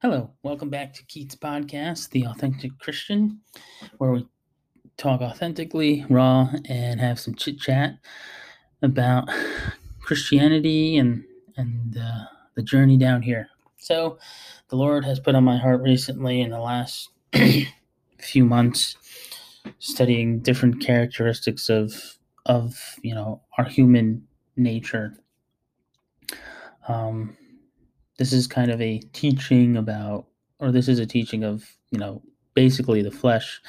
Hello, welcome back to Keats Podcast, The Authentic Christian, where we talk authentically, raw, and have some chit chat about Christianity and and uh, the journey down here. So, the Lord has put on my heart recently in the last few months, studying different characteristics of of you know our human nature. Um, this is kind of a teaching about, or this is a teaching of, you know, basically the flesh.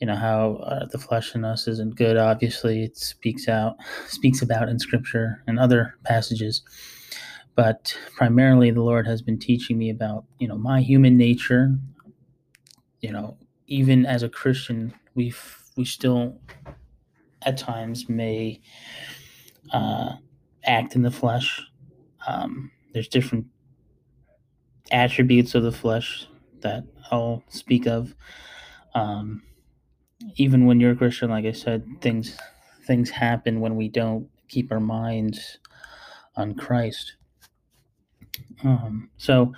You know how uh, the flesh in us isn't good. Obviously, it speaks out, speaks about in Scripture and other passages. But primarily, the Lord has been teaching me about, you know, my human nature. You know, even as a Christian, we we still, at times, may uh, act in the flesh. Um, there's different attributes of the flesh that I'll speak of. Um, even when you're a Christian, like I said, things things happen when we don't keep our minds on Christ. Um, so,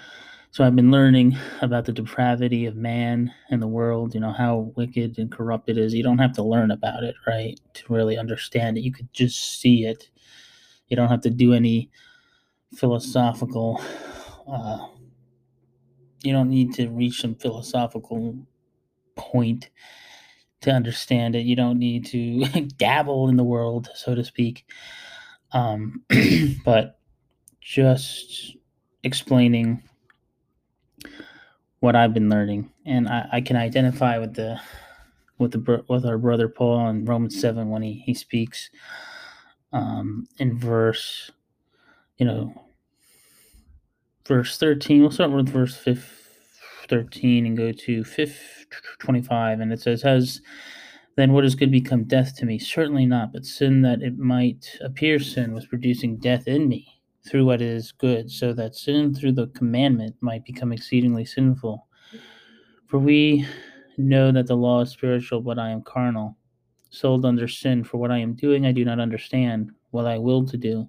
so I've been learning about the depravity of man and the world. You know how wicked and corrupt it is. You don't have to learn about it, right, to really understand it. You could just see it. You don't have to do any philosophical uh, you don't need to reach some philosophical point to understand it. You don't need to dabble in the world, so to speak. Um, but just explaining what I've been learning, and I, I, can identify with the with the with our brother Paul in Romans seven when he he speaks um, in verse, you know, verse 13. We'll start with verse 13 and go to 25. And it says, Has then what is good become death to me? Certainly not, but sin that it might appear sin was producing death in me through what is good, so that sin through the commandment might become exceedingly sinful. For we know that the law is spiritual, but I am carnal, sold under sin. For what I am doing, I do not understand. What I will to do,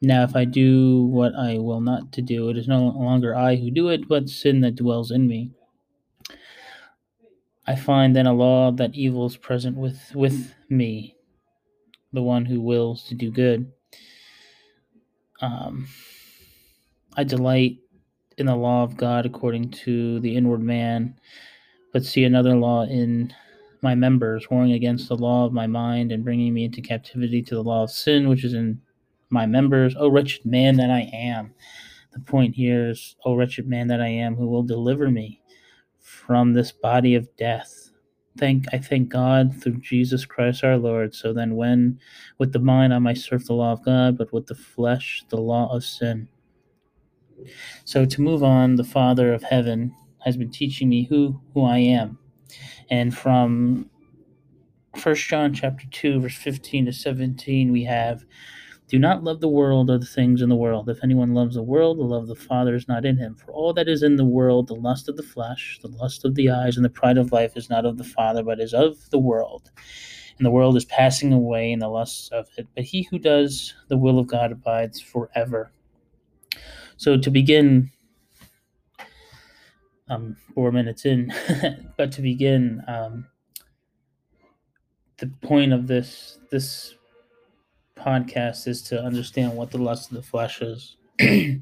Now, if I do what I will not to do, it is no longer I who do it, but sin that dwells in me. I find then a law that evil is present with, with me, the one who wills to do good. Um, I delight in the law of God according to the inward man, but see another law in my members, warring against the law of my mind and bringing me into captivity to the law of sin, which is in my members. O wretched man that I am. The point here is, O wretched man that I am, who will deliver me from this body of death. Thank I thank God through Jesus Christ our Lord. So then when with the mind I might serve the law of God, but with the flesh the law of sin. So to move on, the Father of heaven has been teaching me who who I am. And from First John chapter 2 verse 15 to 17 we have do not love the world or the things in the world. If anyone loves the world, the love of the Father is not in him. For all that is in the world, the lust of the flesh, the lust of the eyes, and the pride of life is not of the Father, but is of the world. And the world is passing away in the lusts of it. But he who does the will of God abides forever. So to begin, um, four minutes in, but to begin, um, the point of this this podcast is to understand what the lust of the flesh is. and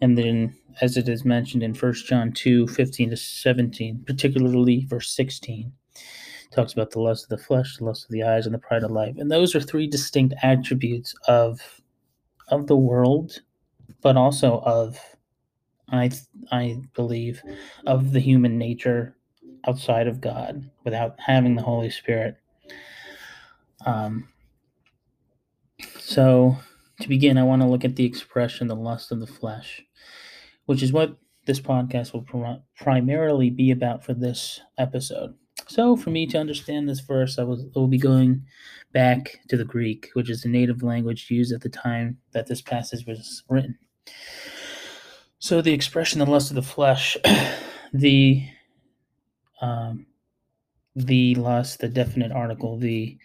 then, as it is mentioned in 1 John 2 15 to 17, particularly verse 16, talks about the lust of the flesh, the lust of the eyes, and the pride of life. And those are three distinct attributes of of the world, but also of I I believe of the human nature outside of God without having the Holy Spirit. Um, so, to begin, I want to look at the expression, the lust of the flesh, which is what this podcast will pr- primarily be about for this episode. So, for me to understand this verse, I will, I will be going back to the Greek, which is the native language used at the time that this passage was written. So, the expression "the lust of the flesh," the um, the lust, the definite article, the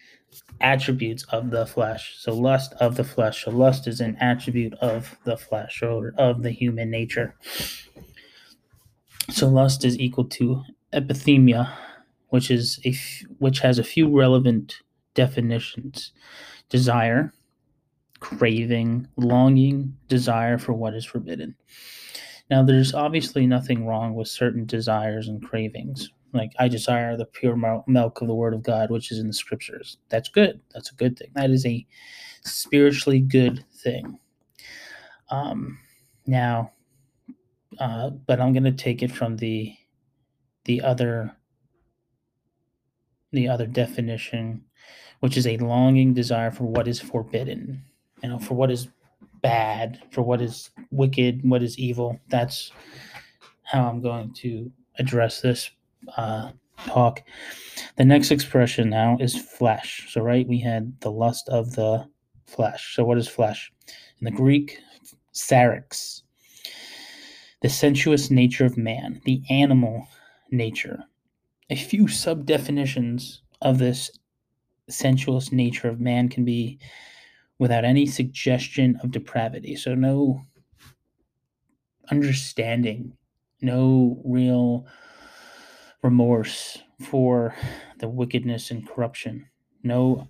attributes of the flesh. So, lust of the flesh. So, lust is an attribute of the flesh or of the human nature. So, lust is equal to epithumia, which is a f- which has a few relevant definitions: desire, craving, longing, desire for what is forbidden. Now, there's obviously nothing wrong with certain desires and cravings. Like, I desire the pure milk of the Word of God, which is in the Scriptures. That's good. That's a good thing. That is a spiritually good thing. Um, now, uh, but I'm going to take it from the the other the other definition, which is a longing desire for what is forbidden, you know, for what is bad, for what is wicked, what is evil. That's how I'm going to address this uh, talk. The next expression now is flesh. So, right, we had the lust of the flesh. So, what is flesh? In the Greek, sarx, the sensuous nature of man, the animal nature a few sub definitions of this sensuous nature of man can be without any suggestion of depravity. So, no understanding, no real remorse for the wickedness and corruption, no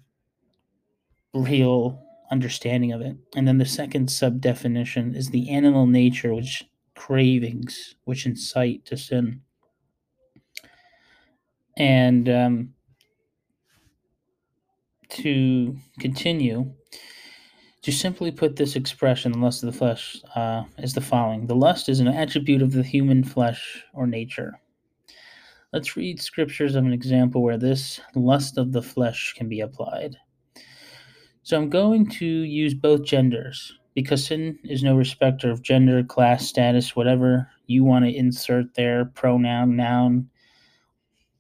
real understanding of it. And then the second sub definition is the animal nature, which cravings, which incite to sin. And um, to continue, to simply put this expression, the lust of the flesh, uh, is the following The lust is an attribute of the human flesh or nature. Let's read scriptures of an example where this lust of the flesh can be applied. So I'm going to use both genders because sin is no respecter of gender, class, status, whatever you want to insert there, pronoun, noun,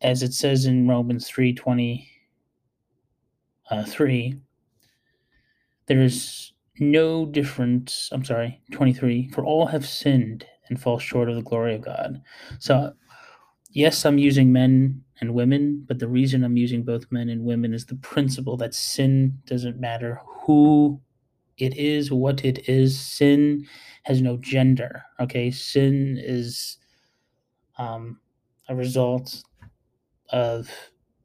as it says in Romans 3:20 uh, 3 there is no difference I'm sorry 23 for all have sinned and fall short of the glory of God so yes I'm using men and women but the reason I'm using both men and women is the principle that sin doesn't matter who it is what it is sin has no gender okay sin is um, a result of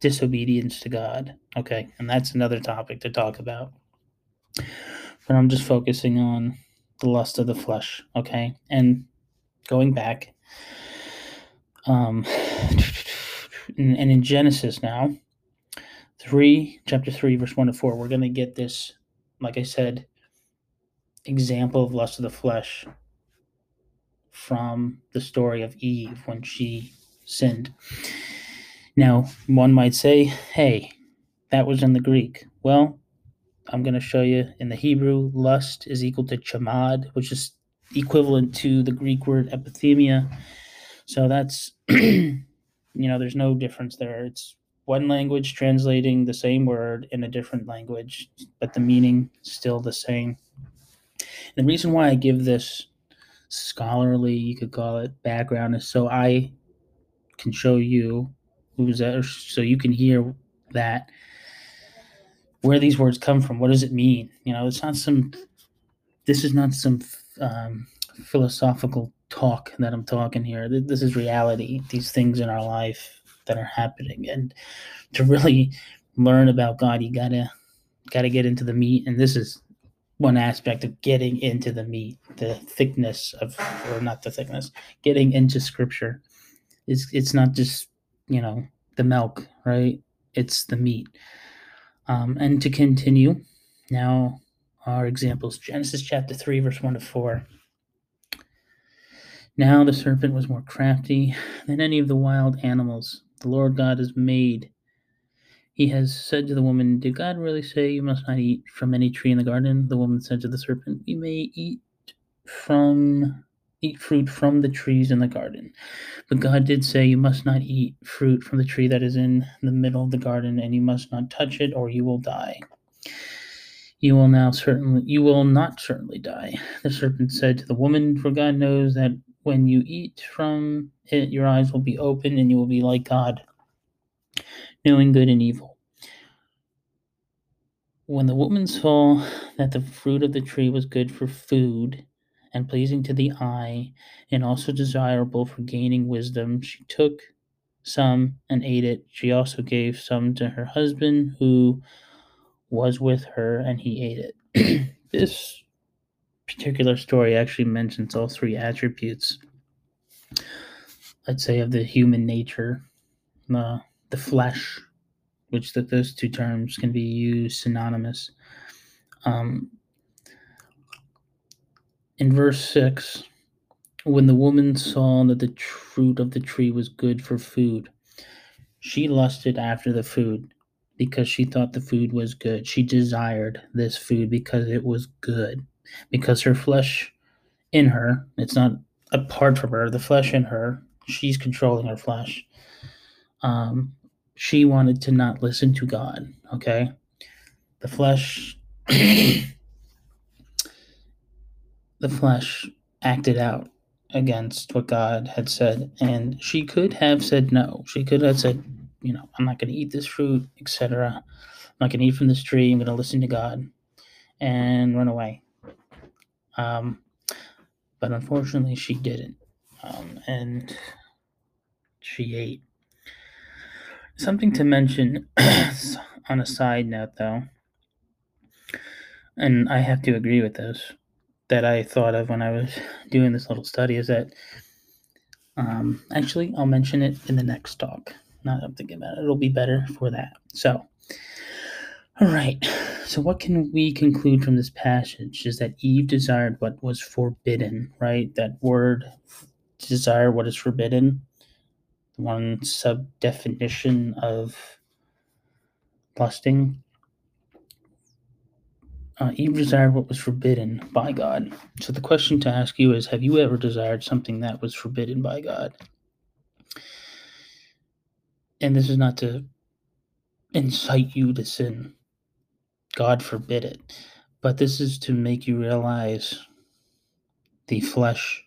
disobedience to God. Okay, and that's another topic to talk about. But I'm just focusing on the lust of the flesh. Okay, and going back, um, and, in Genesis now, three, chapter three, verse one to four, we're gonna get this, like I said, example of lust of the flesh from the story of Eve when she sinned. Now, one might say, hey, that was in the Greek. Well, I'm going to show you in the Hebrew, lust is equal to chamad, which is equivalent to the Greek word epithumia. So that's, you know, there's no difference there. It's one language translating the same word in a different language, but the meaning still the same. The reason why I give this scholarly, you could call it, background is so I can show you who's so you can hear that where these words come from what does it mean you know it's not some this is not some um, philosophical talk that i'm talking here this is reality these things in our life that are happening and to really learn about god you gotta gotta get into the meat and this is one aspect of getting into the meat the thickness of or not the thickness getting into scripture it's it's not just you know, the milk, right? It's the meat. Um, and to continue, now our examples Genesis chapter 3, verse 1 to 4. Now the serpent was more crafty than any of the wild animals the Lord God has made. He has said to the woman, Did God really say you must not eat from any tree in the garden? The woman said to the serpent, We may eat from eat fruit from the trees in the garden. But God did say, You must not eat fruit from the tree that is in the middle of the garden, and you must not touch it, or you will die. You will now certainly, you will not certainly die. The serpent said to the woman, For God knows that when you eat from it, your eyes will be open, and you will be like God, knowing good and evil. When the woman saw that the fruit of the tree was good for food, and pleasing to the eye, and also desirable for gaining wisdom, she took some and ate it. She also gave some to her husband who was with her, and he ate it. this particular story actually mentions all three attributes, let's say, of the human nature the, the flesh, which that those two terms can be used synonymous. Um, in verse 6, when the woman saw that the fruit of the tree was good for food, she lusted after the food because she thought the food was good. She desired this food because it was good, because her flesh in her, it's not apart from her, the flesh in her, she's controlling her flesh. Um, she wanted to not listen to God, okay? The flesh the flesh acted out against what God had said, and she could have said no. She could have said, you know, I'm not going to eat this fruit, etc. I'm not going to eat from this tree. I'm going to listen to God and run away. Um, but unfortunately, she didn't, um, and she ate. Something to mention on a side note, though, and I have to agree with this that I thought of when I was doing this little study is that um, actually I'll mention it in the next talk. Not I'm thinking about it, it'll be better for that. So, all right. So, what can we conclude from this passage is that Eve desired what was forbidden, right? That word desire what is forbidden. One sub definition of lusting uh, Eve desired what was forbidden by God. So the question to ask you is Have you ever desired something that was forbidden by God? And this is not to incite you to sin, God forbid it, but this is to make you realize the flesh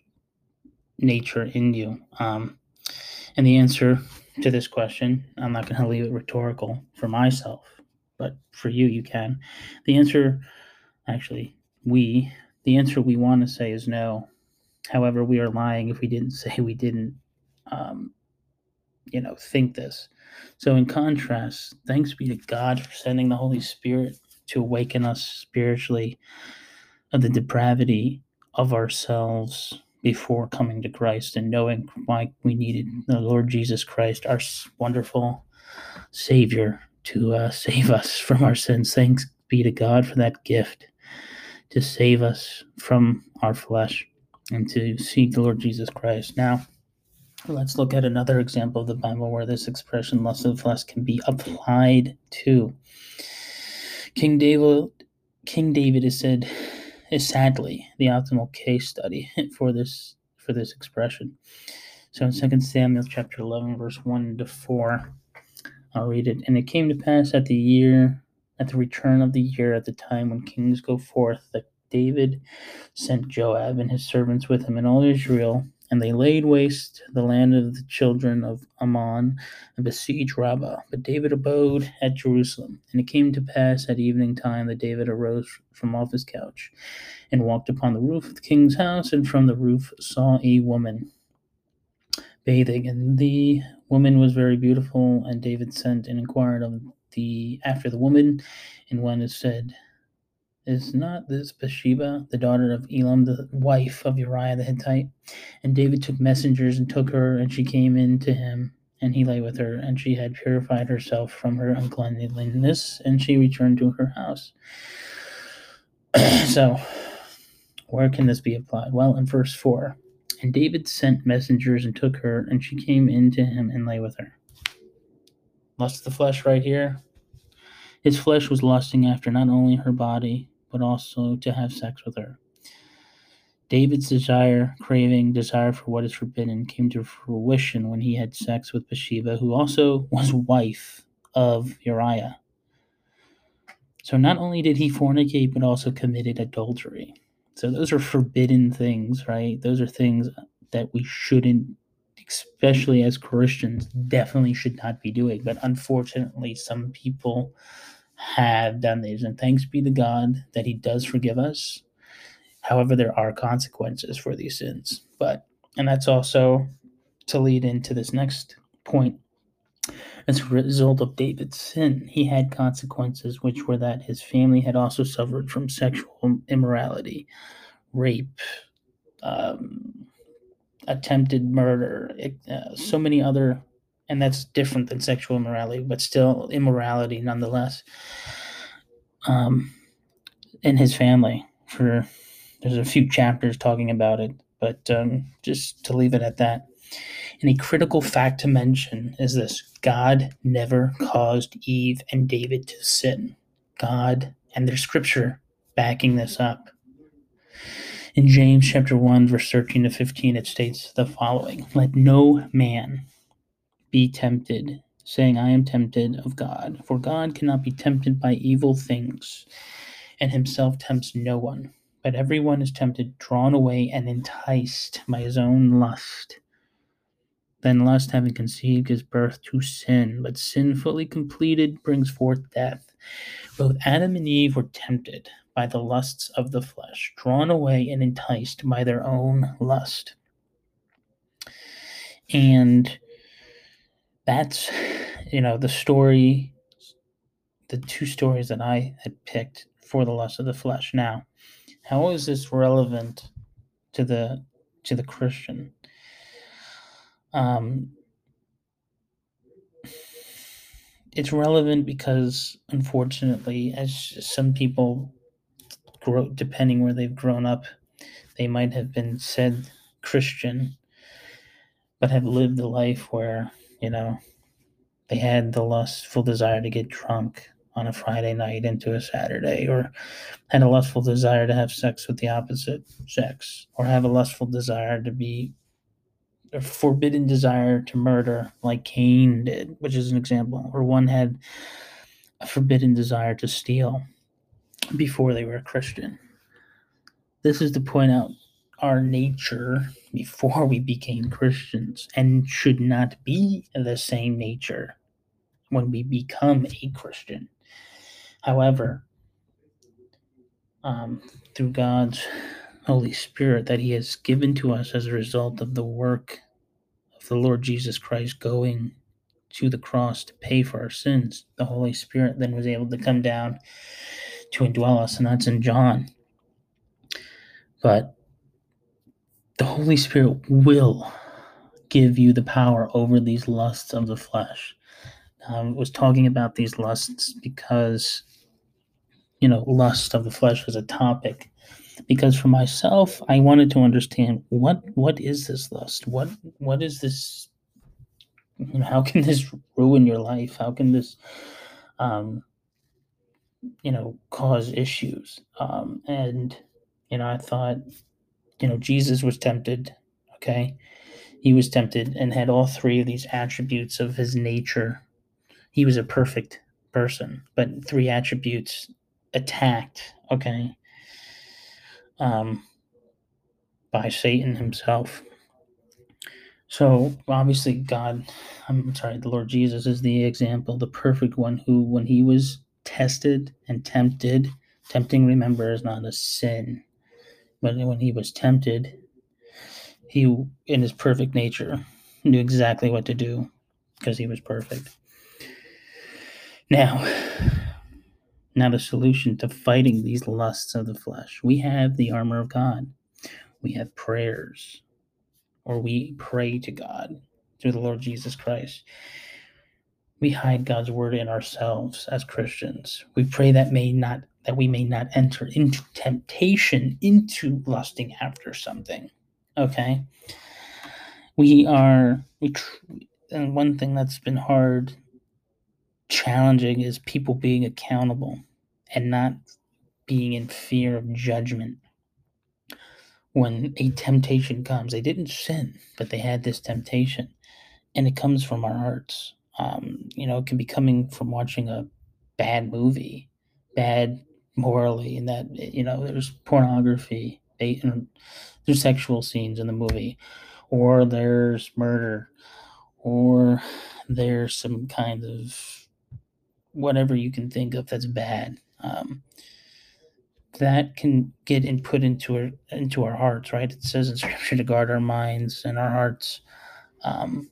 nature in you. Um, and the answer to this question, I'm not going to leave it rhetorical for myself, but for you, you can. The answer actually, we, the answer we want to say is no. However, we are lying if we didn't say we didn't, um, you know, think this. So, in contrast, thanks be to God for sending the Holy Spirit to awaken us spiritually of the depravity of ourselves before coming to Christ and knowing why we needed the Lord Jesus Christ, our wonderful Savior, to uh, save us from our sins. Thanks be to God for that gift to save us from our flesh and to seek the Lord Jesus Christ. Now, let's look at another example of the Bible where this expression, lust of the flesh, can be applied to. King David, King David is said is sadly the optimal case study for this for this expression. So in 2 Samuel chapter 11, verse 1 to 4, I'll read it. And it came to pass at the year at the return of the year, at the time when kings go forth, that David sent Joab and his servants with him and all Israel, and they laid waste the land of the children of Ammon and besieged Rabbah. But David abode at Jerusalem. And it came to pass at evening time that David arose from off his couch and walked upon the roof of the king's house, and from the roof saw a woman bathing. And the woman was very beautiful, and David sent and inquired of the after the woman, and when it said, Is not this Bathsheba, the daughter of Elam, the wife of Uriah the Hittite? And David took messengers and took her, and she came in to him, and he lay with her, and she had purified herself from her uncleanliness, and she returned to her house. so, where can this be applied? Well, in verse 4 And David sent messengers and took her, and she came in to him and lay with her lust of the flesh right here. His flesh was lusting after not only her body, but also to have sex with her. David's desire, craving, desire for what is forbidden came to fruition when he had sex with Bathsheba, who also was wife of Uriah. So not only did he fornicate, but also committed adultery. So those are forbidden things, right? Those are things that we shouldn't, especially as Christians, definitely should not be doing. But unfortunately, some people have done these. And thanks be to God that He does forgive us. However, there are consequences for these sins. But, and that's also to lead into this next point. As a result of David's sin, he had consequences, which were that his family had also suffered from sexual immorality, rape, um, attempted murder, uh, so many other, and that's different than sexual immorality, but still immorality nonetheless. Um, in his family for there's a few chapters talking about it, but um, just to leave it at that. And a critical fact to mention is this God never caused Eve and David to sin. God, and there's scripture backing this up. In James chapter 1, verse 13 to 15, it states the following Let no man be tempted, saying, I am tempted of God. For God cannot be tempted by evil things, and himself tempts no one. But everyone is tempted, drawn away, and enticed by his own lust. Then lust, having conceived, gives birth to sin. But sin, fully completed, brings forth death. Both Adam and Eve were tempted by the lusts of the flesh, drawn away and enticed by their own lust. And that's, you know, the story, the two stories that I had picked for the lust of the flesh. Now, how is this relevant to the to the Christian? Um, it's relevant because, unfortunately, as some people grow, depending where they've grown up, they might have been said Christian, but have lived a life where you know they had the lustful desire to get drunk on a Friday night into a Saturday, or had a lustful desire to have sex with the opposite sex, or have a lustful desire to be a forbidden desire to murder, like Cain did, which is an example, or one had a forbidden desire to steal before they were a Christian. This is to point out our nature before we became Christians and should not be the same nature when we become a Christian. However, um, through God's Holy Spirit that He has given to us as a result of the work of the Lord Jesus Christ going to the cross to pay for our sins, the Holy Spirit then was able to come down to indwell us, and that's in John. But the Holy Spirit will give you the power over these lusts of the flesh. I was talking about these lusts because you know, lust of the flesh was a topic. Because for myself, I wanted to understand what what is this lust? What what is this? You know, how can this ruin your life? How can this, um, you know, cause issues? Um, and you know, I thought, you know, Jesus was tempted. Okay, he was tempted and had all three of these attributes of his nature. He was a perfect person, but three attributes attacked, okay, um, by Satan himself. So obviously, God, I'm sorry, the Lord Jesus is the example, the perfect one who, when he was tested and tempted, tempting, remember, is not a sin. But when he was tempted, he, in his perfect nature, knew exactly what to do because he was perfect. Now, now, the solution to fighting these lusts of the flesh, we have the armor of God. We have prayers, or we pray to God through the Lord Jesus Christ. We hide God's word in ourselves as Christians. We pray that may not that we may not enter into temptation, into lusting after something. Okay. We are we tr- and one thing that's been hard challenging is people being accountable and not being in fear of judgment. when a temptation comes. They didn't sin, but they had this temptation, and it comes from our hearts. Um, you know, it can be coming from watching a bad movie, bad morally, and that you know there's pornography, and there's sexual scenes in the movie, or there's murder, or there's some kind of whatever you can think of that's bad. Um, that can get and put into our into our hearts, right? It says in Scripture to guard our minds and our hearts. Um,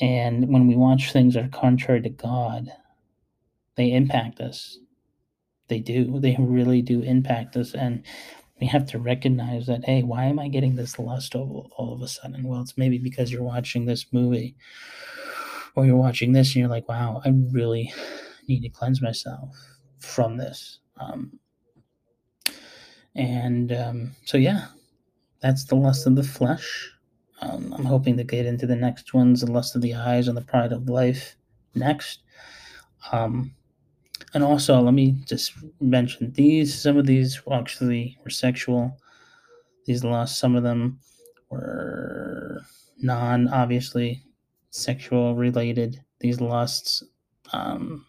and when we watch things that are contrary to God, they impact us. They do. They really do impact us, and we have to recognize that. Hey, why am I getting this lust all, all of a sudden? Well, it's maybe because you're watching this movie, or you're watching this, and you're like, "Wow, I really need to cleanse myself from this." Um, and um, so, yeah, that's the lust of the flesh. Um, I'm hoping to get into the next ones, the lust of the eyes and the pride of life next. Um, and also, let me just mention these. Some of these actually were sexual. These lusts, some of them were non, obviously, sexual related. These lusts, um,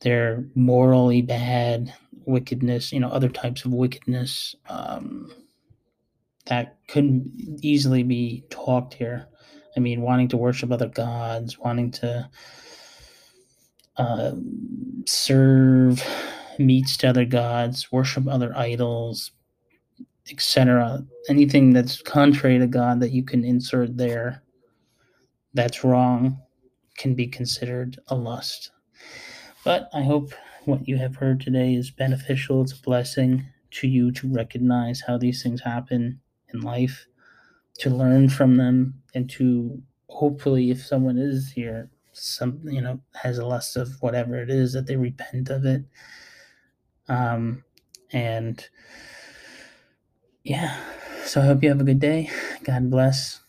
they're morally bad, wickedness, you know, other types of wickedness um, that couldn't easily be talked here. I mean, wanting to worship other gods, wanting to uh, serve meats to other gods, worship other idols, etc. Anything that's contrary to God that you can insert there that's wrong can be considered a lust. But I hope what you have heard today is beneficial. It's a blessing to you to recognize how these things happen in life, to learn from them, and to hopefully, if someone is here, some you know has a lust of whatever it is, that they repent of it. Um, and yeah, so I hope you have a good day. God bless.